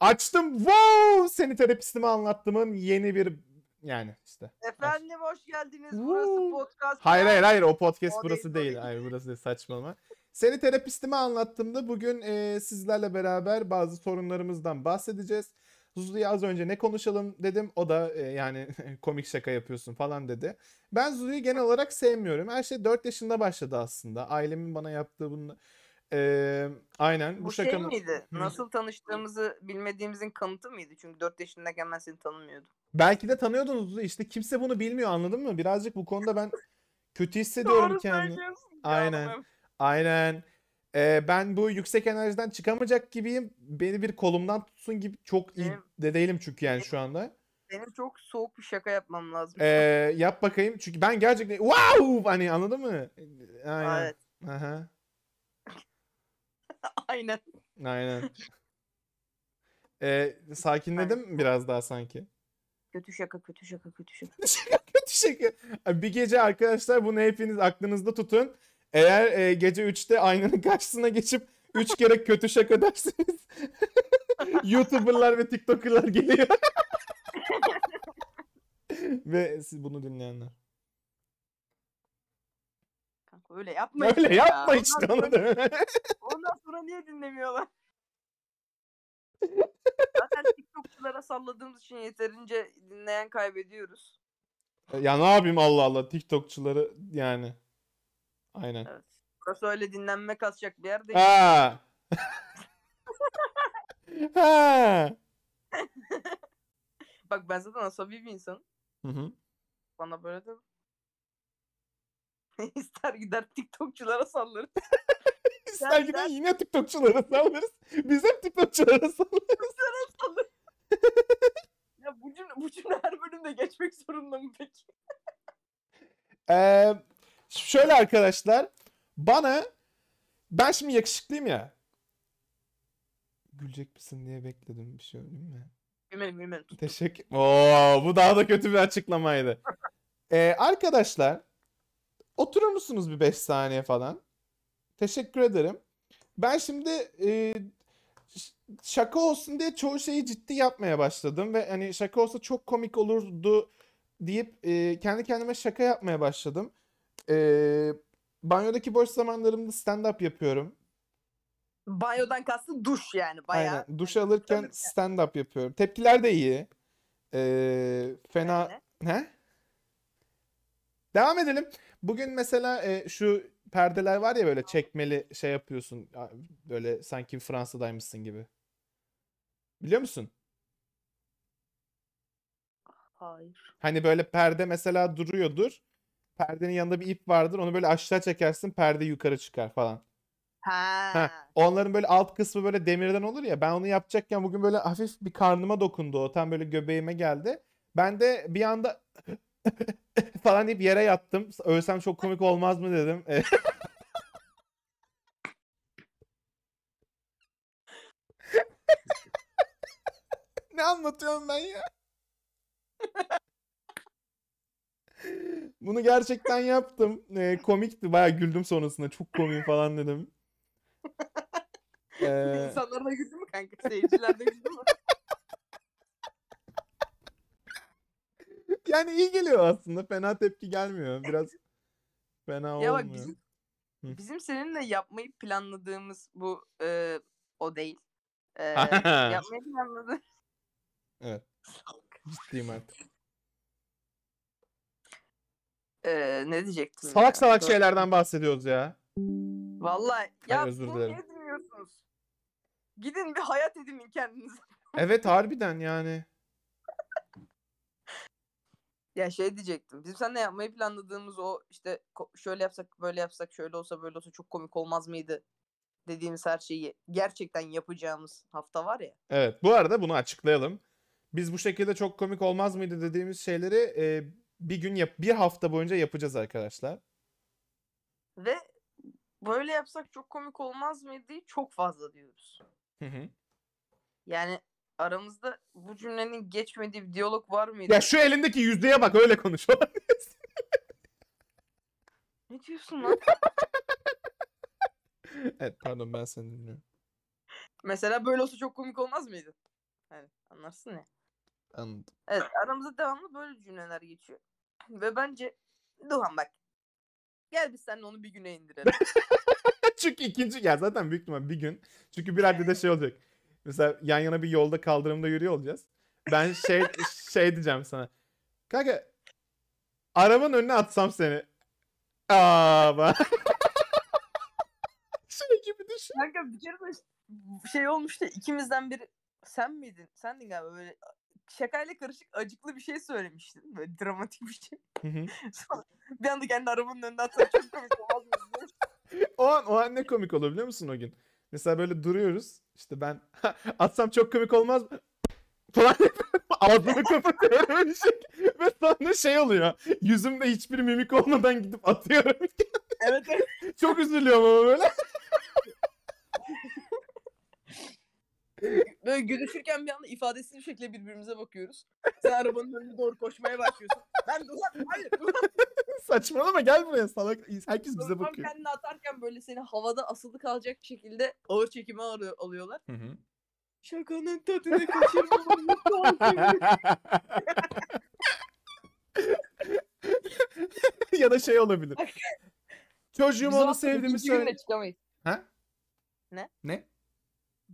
Açtım. Wow! Seni terapistime anlattımın yeni bir yani işte. Efendim hoş geldiniz. Burası Woo. podcast. Hayır hayır hayır o podcast O burası değil. değil. Hayır burası değil saçmalama. Seni terapistime anlattığımda bugün e, sizlerle beraber bazı sorunlarımızdan bahsedeceğiz. Zuzu'ya az önce ne konuşalım dedim. O da e, yani komik şaka yapıyorsun falan dedi. Ben Zuzu'yu genel olarak sevmiyorum. Her şey 4 yaşında başladı aslında. Ailemin bana yaptığı bunu. E, aynen bu, Bu şey şakanın. miydi? Nasıl tanıştığımızı bilmediğimizin kanıtı mıydı? Çünkü 4 yaşındayken ben seni tanımıyordum. Belki de tanıyordunuz. İşte kimse bunu bilmiyor anladın mı? Birazcık bu konuda ben kötü hissediyorum kendimi. söylüyorsun Aynen. canım. Aynen. Ee, ben bu yüksek enerjiden çıkamayacak gibiyim. Beni bir kolumdan tutsun gibi çok iyi Benim- de değilim çünkü yani şu anda. Benim çok soğuk bir şaka yapmam lazım. Ee, yap bakayım çünkü ben gerçekten wow hani anladın mı? Aynen. Evet. Aha. Aynen. Aynen. Ee, sakinledim biraz daha sanki. Kötü şaka, kötü şaka, kötü şaka. Kötü şaka. Bir gece arkadaşlar bunu hepiniz aklınızda tutun. Eğer e, gece 3'te aynanın karşısına geçip 3 kere kötü şaka derseniz YouTuber'lar ve TikToker'lar geliyor. ve siz bunu dinleyenler. Öyle yapma işte Öyle ya. yapma işte Ondan onu sonra- da. Ondan sonra niye dinlemiyorlar? Zaten TikTokçulara salladığımız için yeterince dinleyen kaybediyoruz. ya ne yapayım Allah Allah TikTokçuları yani. Aynen. Evet. Burası öyle dinlenme kasacak bir yer değil. Ha. ha. Bak ben zaten asabi bir insanım. Hı hı. Bana böyle de ister gider TikTokçulara sallarız. İster sen- yine TikTokçulara sallarız. Biz hep TikTokçulara sallarız. ya bu cümle, bu cümle her bölümde geçmek zorunda mı peki? Ee, şöyle arkadaşlar. Bana ben şimdi yakışıklıyım ya. Gülecek misin diye bekledim bir şey söyleyeyim mi? Bilmedim bilmedim. Teşekkür. Oo, bu daha da kötü bir açıklamaydı. Ee, arkadaşlar oturur musunuz bir 5 saniye falan? Teşekkür ederim. Ben şimdi e, şaka olsun diye çoğu şeyi ciddi yapmaya başladım ve hani şaka olsa çok komik olurdu deyip e, kendi kendime şaka yapmaya başladım. E, banyodaki boş zamanlarımda stand-up yapıyorum. Banyodan kastı duş yani bayağı. Aynen. Duş alırken stand-up yapıyorum. Tepkiler de iyi. E, fena... Yani. Ne? Devam edelim. Bugün mesela e, şu perdeler var ya böyle çekmeli şey yapıyorsun. ya, Böyle sanki Fransa'daymışsın gibi. Biliyor musun? Hayır. Hani böyle perde mesela duruyordur. Perdenin yanında bir ip vardır. Onu böyle aşağı çekersin. Perde yukarı çıkar falan. Ha. Ha, onların böyle alt kısmı böyle demirden olur ya. Ben onu yapacakken bugün böyle hafif bir karnıma dokundu o. Tam böyle göbeğime geldi. Ben de bir anda falan deyip yere yattım. Ölsem çok komik olmaz mı dedim. E, ne anlatıyorum ben ya? Bunu gerçekten yaptım. E, komikti. Bayağı güldüm sonrasında. Çok komik falan dedim. Ee, İnsanlar da güldü mü kanka? Seyirciler de güldü mü? Yani iyi geliyor aslında. Fena tepki gelmiyor. Biraz fena ya bak olmuyor. bizim, Hı. bizim seninle yapmayı planladığımız bu e, o değil. E, yapmayı planladı. Evet. Ciddiyim artık. E, ne diyecektim? ya? Salak salak Dur. şeylerden bahsediyoruz ya. Vallahi ya özür bunu dilerim. niye dinliyorsunuz? Gidin bir hayat edinin kendinize. Evet harbiden yani. Ya şey diyecektim. Bizim seninle yapmayı planladığımız o işte şöyle yapsak böyle yapsak şöyle olsa böyle olsa çok komik olmaz mıydı? Dediğimiz her şeyi gerçekten yapacağımız hafta var ya. Evet. Bu arada bunu açıklayalım. Biz bu şekilde çok komik olmaz mıydı dediğimiz şeyleri e, bir gün yap bir hafta boyunca yapacağız arkadaşlar. Ve böyle yapsak çok komik olmaz mıydı? Çok fazla diyoruz. Hı hı. Yani aramızda bu cümlenin geçmediği bir diyalog var mıydı? Ya şu elindeki yüzdeye bak öyle konuş. Ne diyorsun lan? evet pardon ben seni dinliyorum. Mesela böyle olsa çok komik olmaz mıydı? Yani anlarsın ya. Anladım. Evet aramızda devamlı böyle cümleler geçiyor. Ve bence Duhan bak. Gel biz seninle onu bir güne indirelim. Çünkü ikinci ya zaten büyük ihtimal bir gün. Çünkü bir raddede şey olacak. Mesela yan yana bir yolda kaldırımda yürüyor olacağız. Ben şey şey diyeceğim sana. Kanka arabanın önüne atsam seni. Aa bak. şey gibi düşün. Kanka bir kere de şey olmuştu ikimizden biri sen miydin? Sendin galiba böyle şakayla karışık acıklı bir şey söylemiştin. Böyle dramatik bir şey. Sonra bir anda kendi arabanın önünden atsan çok komik olmaz mı? o an o an ne komik olur biliyor musun o gün? Mesela böyle duruyoruz. İşte ben atsam çok komik olmaz mı? Falan. Ağzımı kapatıyorum bir şey. Ve sonra şey oluyor. Yüzümde hiçbir mimik olmadan gidip atıyorum. evet evet. Çok üzülüyorum ama böyle. Böyle gülüşürken bir anda ifadesiz bir şekilde birbirimize bakıyoruz. Sen arabanın önüne doğru koşmaya başlıyorsun. Ben Duhan hayır Duhan. Saçmalama gel buraya salak. Herkes bize Tam bakıyor. kendini atarken böyle seni havada asılı kalacak şekilde ağır çekime alıyor, alıyorlar. Hı hı. Şakanın tadını kaçırmamam lazım. ya da şey olabilir. Çocuğum onu sevdiğimi söyle. çıkamayız. Ha? Ne? Ne?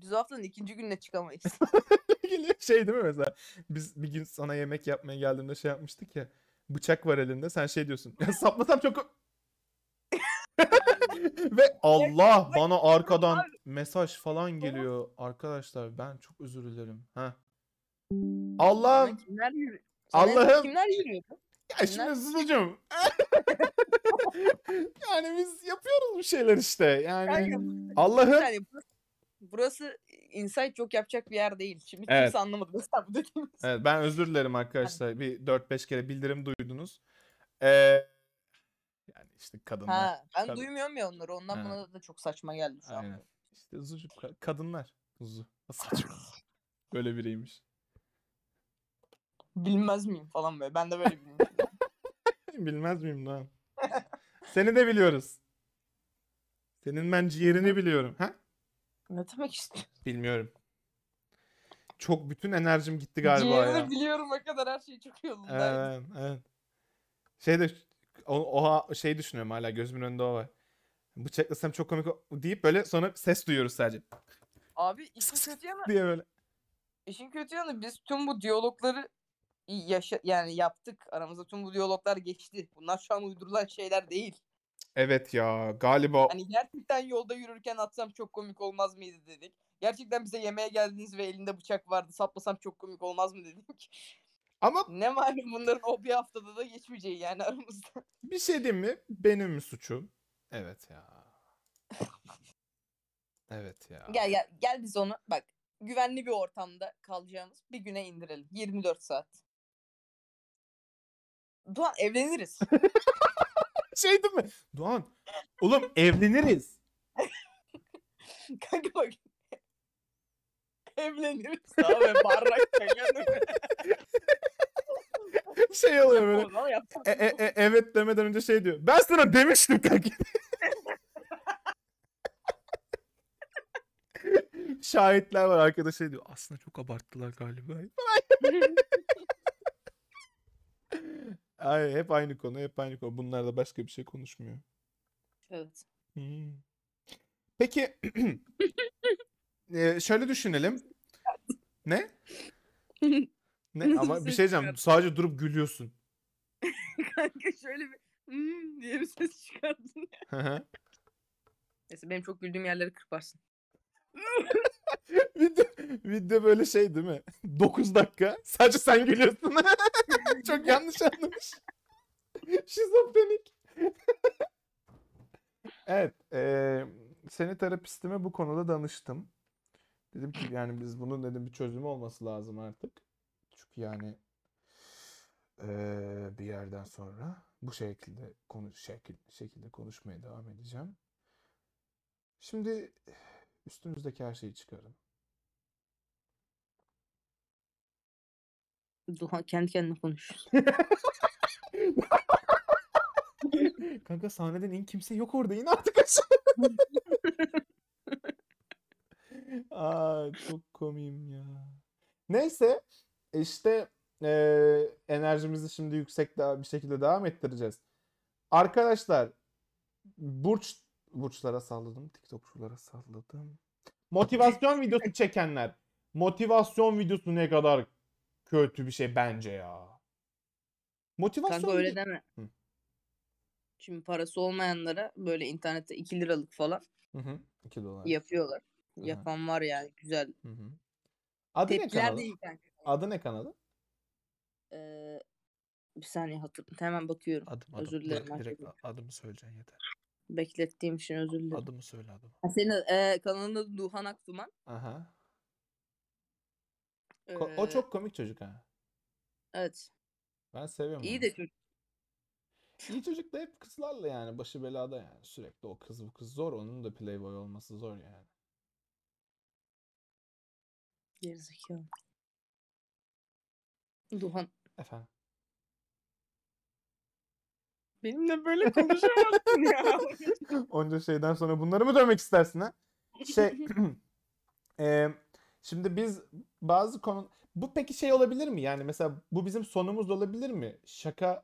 Biz haftanın ikinci gününe çıkamayız. Geliyor şey değil mi mesela? Biz bir gün sana yemek yapmaya geldiğimde şey yapmıştık ya. Bıçak var elinde sen şey diyorsun. Ya saplasam çok... Ve Allah bana arkadan mesaj falan geliyor. Arkadaşlar ben çok özür dilerim. Ha. Allah'ım. Kimler? Allah'ım. Kimler yürüyordu? Ya şimdi Zuzucuğum. yani biz yapıyoruz bu şeyler işte. Yani Kanka, Bir Allah'ım. saniye, burası, burası insight çok yapacak bir yer değil. Şimdi Evet. kimse anlamadı mesela bu dediğimiz. Evet, ben özür dilerim arkadaşlar. Bir 4-5 kere bildirim duydunuz. Ee, yani işte kadınlar. Ha, ben Kad- duymuyorum ya onları. Ondan Ha. bana da çok saçma geldi şu Aynen. an. İşte Zuzu ka- kadınlar. Zuzu. Saçma. Böyle biriymiş. Bilmez miyim falan böyle. Ben de böyle bilmiyorum. Bilmez miyim lan? Seni de biliyoruz. Senin ben ciğerini biliyorum. Ha? Ne demek istiyorsun? Bilmiyorum. Çok bütün enerjim gitti galiba Ciğerini ya. biliyorum o kadar her şey çok yolunda. Evet, evet. Şey de o, o şey düşünüyorum hala gözümün önünde o var. Bıçaklasam çok komik o- deyip böyle sonra ses duyuyoruz sadece Abi işin kötü yanı, diye böyle. işin kötü yanı biz tüm bu diyalogları yaşa yani yaptık. Aramızda tüm bu diyaloglar geçti. Bunlar şu an uydurulan şeyler değil. Evet ya galiba Hani gerçekten yolda yürürken atsam çok komik olmaz mıydı dedik. Gerçekten bize yemeğe geldiniz ve elinde bıçak vardı. Saplasam çok komik olmaz mı dedik. ama Ne malum bunların o bir haftada da geçmeyeceği yani aramızda. bir şey diyeyim mi? Benim mi suçum? Evet ya. Evet ya. Gel gel gel biz onu bak güvenli bir ortamda kalacağımız bir güne indirelim. 24 saat. Doğan evleniriz. Şey değil mi? Doğan. Oğlum evleniriz. Kanka bak. evleniriz. Abi barrak kanka. Şey oluyor böyle. E, e, e, evet demeden önce şey diyor. Ben sana demiştim kanka. Şahitler var arkadaş şey diyor. Aslında çok abarttılar galiba. Ay, hep aynı konu, hep aynı konu. Bunlar da başka bir şey konuşmuyor. evet. Hmm. Peki e, şöyle düşünelim. Ne? Ne? Ama bir şey diyeceğim. Sadece durup gülüyorsun. Kanka şöyle bir "Hmm" diye bir ses çıkardın. Hı. Neyse benim çok güldüğüm yerleri kırparsın. video, video böyle şey değil mi? 9 dakika. Sadece sen gülüyorsun. Çok yanlış anlamış. Şizofrenik. evet. eee seni terapistime bu konuda danıştım. Dedim ki yani biz bunun dedim bir çözümü olması lazım artık. Çünkü yani eee, bir yerden sonra bu şekilde konuş şekil, şekilde konuşmaya devam edeceğim. Şimdi üstünüzdeki her şeyi çıkarın. Duhan kendi kendine konuş. Kanka sahneden in kimse yok orada in artık aşağı. Aa çok komiyim ya. Neyse işte eee, enerjimizi şimdi yüksek daha bir şekilde devam ettireceğiz. Arkadaşlar burç burçlara salladım. TikTokçulara salladım. Motivasyon videosu çekenler. Motivasyon videosu ne kadar kötü bir şey bence ya. Motivasyon Kanka öyle video- deme. Hı. Şimdi parası olmayanlara böyle internette 2 liralık falan Hı hı. 2 dolar. yapıyorlar. Hı. Yapan var yani güzel. Hı hı. Adı ne Tepkiler kanalı? değil kanka. Adı ne kanalı? Ee, bir saniye hatırlıyorum. Hemen bakıyorum. Adım Özür dilerim. Direkt, direkt adımı söyleyeceksin yeter. Beklettiğim için özür dilerim. Adımı söyle adımı. Ha, Senin e, kanalın adı Duhan Akduman. Aha. Ko- o Ee, çok komik çocuk ha. Evet. Ben seviyorum İyi onu. de çocuk. İyi çocuk da hep kızlarla yani. Başı belada yani. Sürekli o kız bu kız zor. Onun da playboy olması zor yani. Gerizekalı. Duhan. Efendim. Benimle böyle konuşamazsın ya. Onca şeyden sonra bunları mı dövmek istersin ha? Şey eee, şimdi biz bazı konu bu peki şey olabilir mi? Yani mesela bu bizim sonumuz olabilir mi? Şaka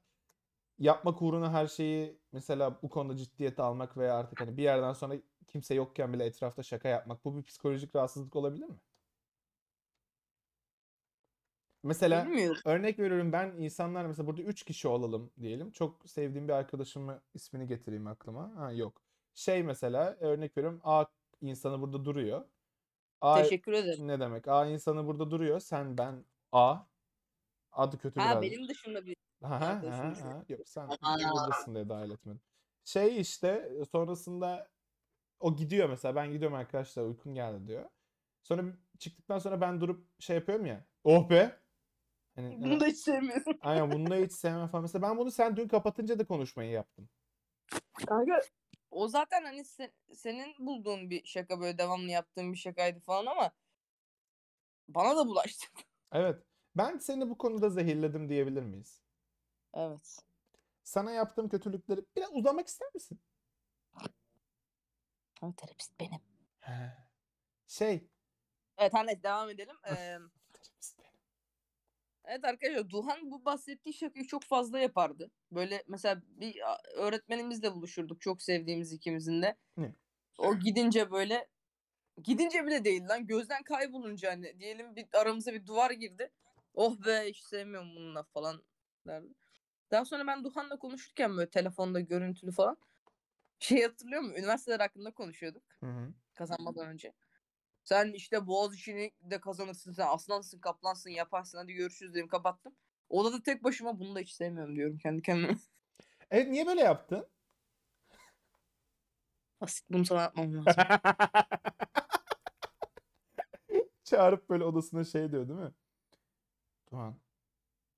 yapmak uğruna her şeyi mesela bu konuda ciddiyete almak veya artık hani bir yerden sonra kimse yokken bile etrafta şaka yapmak bu bir psikolojik rahatsızlık olabilir mi? Mesela Bilmiyorum. Örnek veriyorum ben insanlar mesela burada 3 kişi olalım diyelim. Çok sevdiğim bir arkadaşımı ismini getireyim aklıma. Ha yok. Şey mesela örnek veriyorum A insanı burada duruyor. A Teşekkür ederim. ne demek? A insanı burada duruyor. Sen ben A. Adı kötü Ha biraz. benim dışında bir Ha ha ha. Yok sen buradasın diye dahil etmedim. Şey işte sonrasında o gidiyor mesela ben gidiyorum arkadaşlar uykum geldi diyor. Sonra çıktıktan sonra ben durup şey yapıyorum ya. Oh be. Hani, Bunu da hiç sevmiyorum. Aynen bunu da hiç sevmem falan. Mesela ben bunu sen dün kapatınca da konuşmayı yaptım. Kanka o zaten hani se- senin bulduğun bir şaka böyle devamlı yaptığın bir şakaydı falan ama bana da bulaştı. Evet. Ben seni bu konuda zehirledim diyebilir miyiz? Evet. Sana yaptığım kötülükleri biraz uzamak ister misin? Ama terapist benim. He. Şey. Evet hani devam edelim. Ee. Evet arkadaşlar Duhan bu bahsettiği şakayı çok fazla yapardı. Böyle mesela bir öğretmenimizle buluşurduk. Çok sevdiğimiz ikimizin de. Ne? O gidince böyle gidince bile değil lan gözden kaybolunca hani diyelim bir aramıza bir duvar girdi. Oh be hiç sevmiyorum bununla falan derdi. Daha sonra ben Duhan'la konuşurken böyle telefonda görüntülü falan şey hatırlıyor musun? Üniversiteler hakkında konuşuyorduk Hı hı. kazanmadan önce. Sen işte boğaz işini de kazanırsın sen aslansın kaplansın yaparsın hadi görüşürüz dedim kapattım. Odada tek başıma bunu da hiç sevmiyorum diyorum kendi kendime. Evet niye böyle yaptın? Basit bunu sana atmam lazım. Çağırıp böyle odasına şey diyor değil mi? Doğan,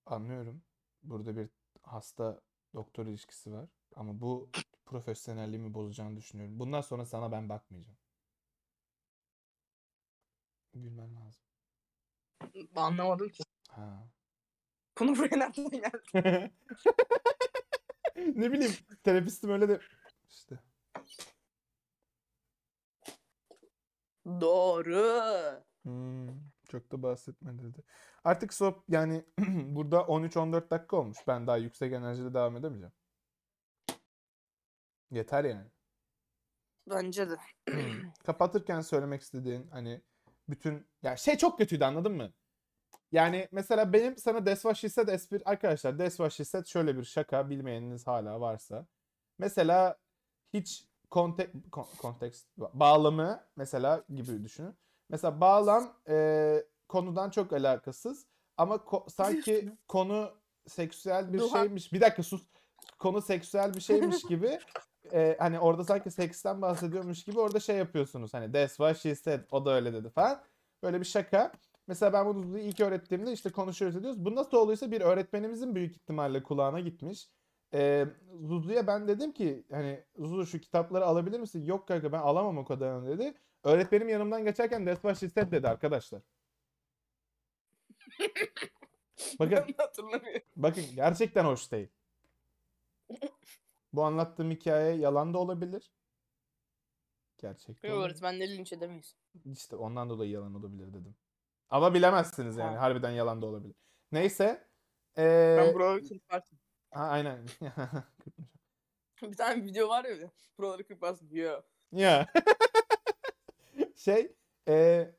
anlıyorum. Burada bir hasta doktor ilişkisi var. Ama bu profesyonelliğimi bozacağını düşünüyorum. Bundan sonra sana ben bakmayacağım. Gülmen lazım. Anlamadım ki. Ha. Bunu buraya nereden geldi? Ne bileyim terapistim öyle de işte. Doğru. Hmm, çok da bahsetme dedi. Artık sohb yani burada 13-14 dakika olmuş. Ben daha yüksek enerjide devam edemeyeceğim. Yeter yani. Bence de. Hmm. Kapatırken söylemek istediğin hani bütün ya şey çok kötüydü anladın mı? Yani mesela benim sana Desva Şisset espri arkadaşlar Desva Şisset şöyle bir şaka bilmeyeniniz hala varsa. Mesela hiç kontek kon- kontekst bağlamı mesela gibi düşünün. Mesela bağlam e, konudan çok alakasız ama ko- sanki konu seksüel bir Duhan. şeymiş. Bir dakika sus. Konu seksüel bir şeymiş gibi e, hani orada sanki seksten bahsediyormuş gibi orada şey yapıyorsunuz. Hani that's what she said. O da öyle dedi falan. Böyle bir şaka. Mesela ben bunu ilk öğrettiğimde işte konuşuyoruz ediyoruz. Bu nasıl olduysa bir öğretmenimizin büyük ihtimalle kulağına gitmiş. Ee, Zuzu'ya ben dedim ki hani Zuzu şu kitapları alabilir misin? Yok kanka ben alamam o kadarını dedi. Öğretmenim yanımdan geçerken that's what she said dedi arkadaşlar. Bakın. Bakın gerçekten hoş değil. Bu anlattığım hikaye yalan da olabilir. Gerçek de Yok olabilir. öğretmenleri linç edemeyiz. İşte ondan dolayı yalan olabilir dedim. Ama bilemezsiniz yani. Ha. Harbiden yalan da olabilir. Neyse. Ee, Ben buraları kırparsın. ha, aynen. Bir tane video var ya. Buraları kırparsın. Yo. ya. şey e,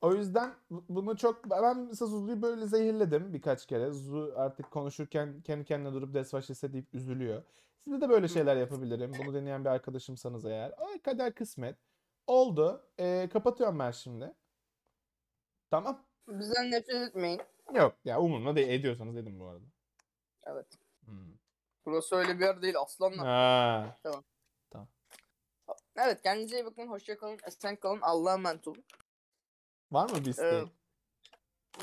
o yüzden bu- bunu çok ben mesela Zuzu'yu böyle zehirledim birkaç kere. Zuzu artık konuşurken kendi kendine durup desvaşese deyip üzülüyor. Size de böyle şeyler yapabilirim. Bunu deneyen bir arkadaşımsanız eğer. Ay kader kısmet. Oldu. E, kapatıyorum ben şimdi. Tamam. Bizden nefret etmeyin. Yok ya umurumda değil. Ediyorsanız edin bu arada. Evet. Hmm. Burası öyle bir yer değil aslanlar. Ha. Evet kendinize iyi bakın. Hoşça kalın. Esen kalın. Allah'a emanet olun. Var mı bir isteğin?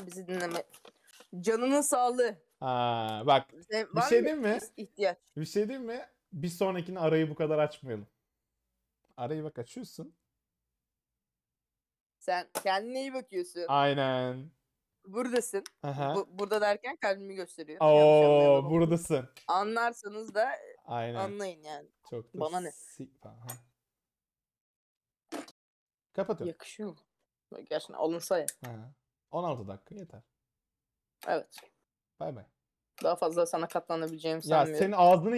Bizi dinleme. Canının sağlığı. Ha, bak Senin- Bir var şey mı diyeyim mi? ihtiyaç? bir şey diyeyim mi? Bir sonrakini arayı bu kadar açmayalım. Arayı bak açıyorsun. Sen kendine iyi bakıyorsun. Aynen. Buradasın. Aha. Bu, burada derken kalbimi gösteriyor. Yanlış Oo buradasın. Anlarsanız da Aynen. anlayın yani. Çok da Bana ne? si- Aha. Kapatıyorum. Yakışıyor mu? Gerçekten alınsa ya. Aha. 16 dakika yeter. Evet. Bay bay. Daha fazla sana katlanabileceğimi Ya sanmıyorum. senin ağzını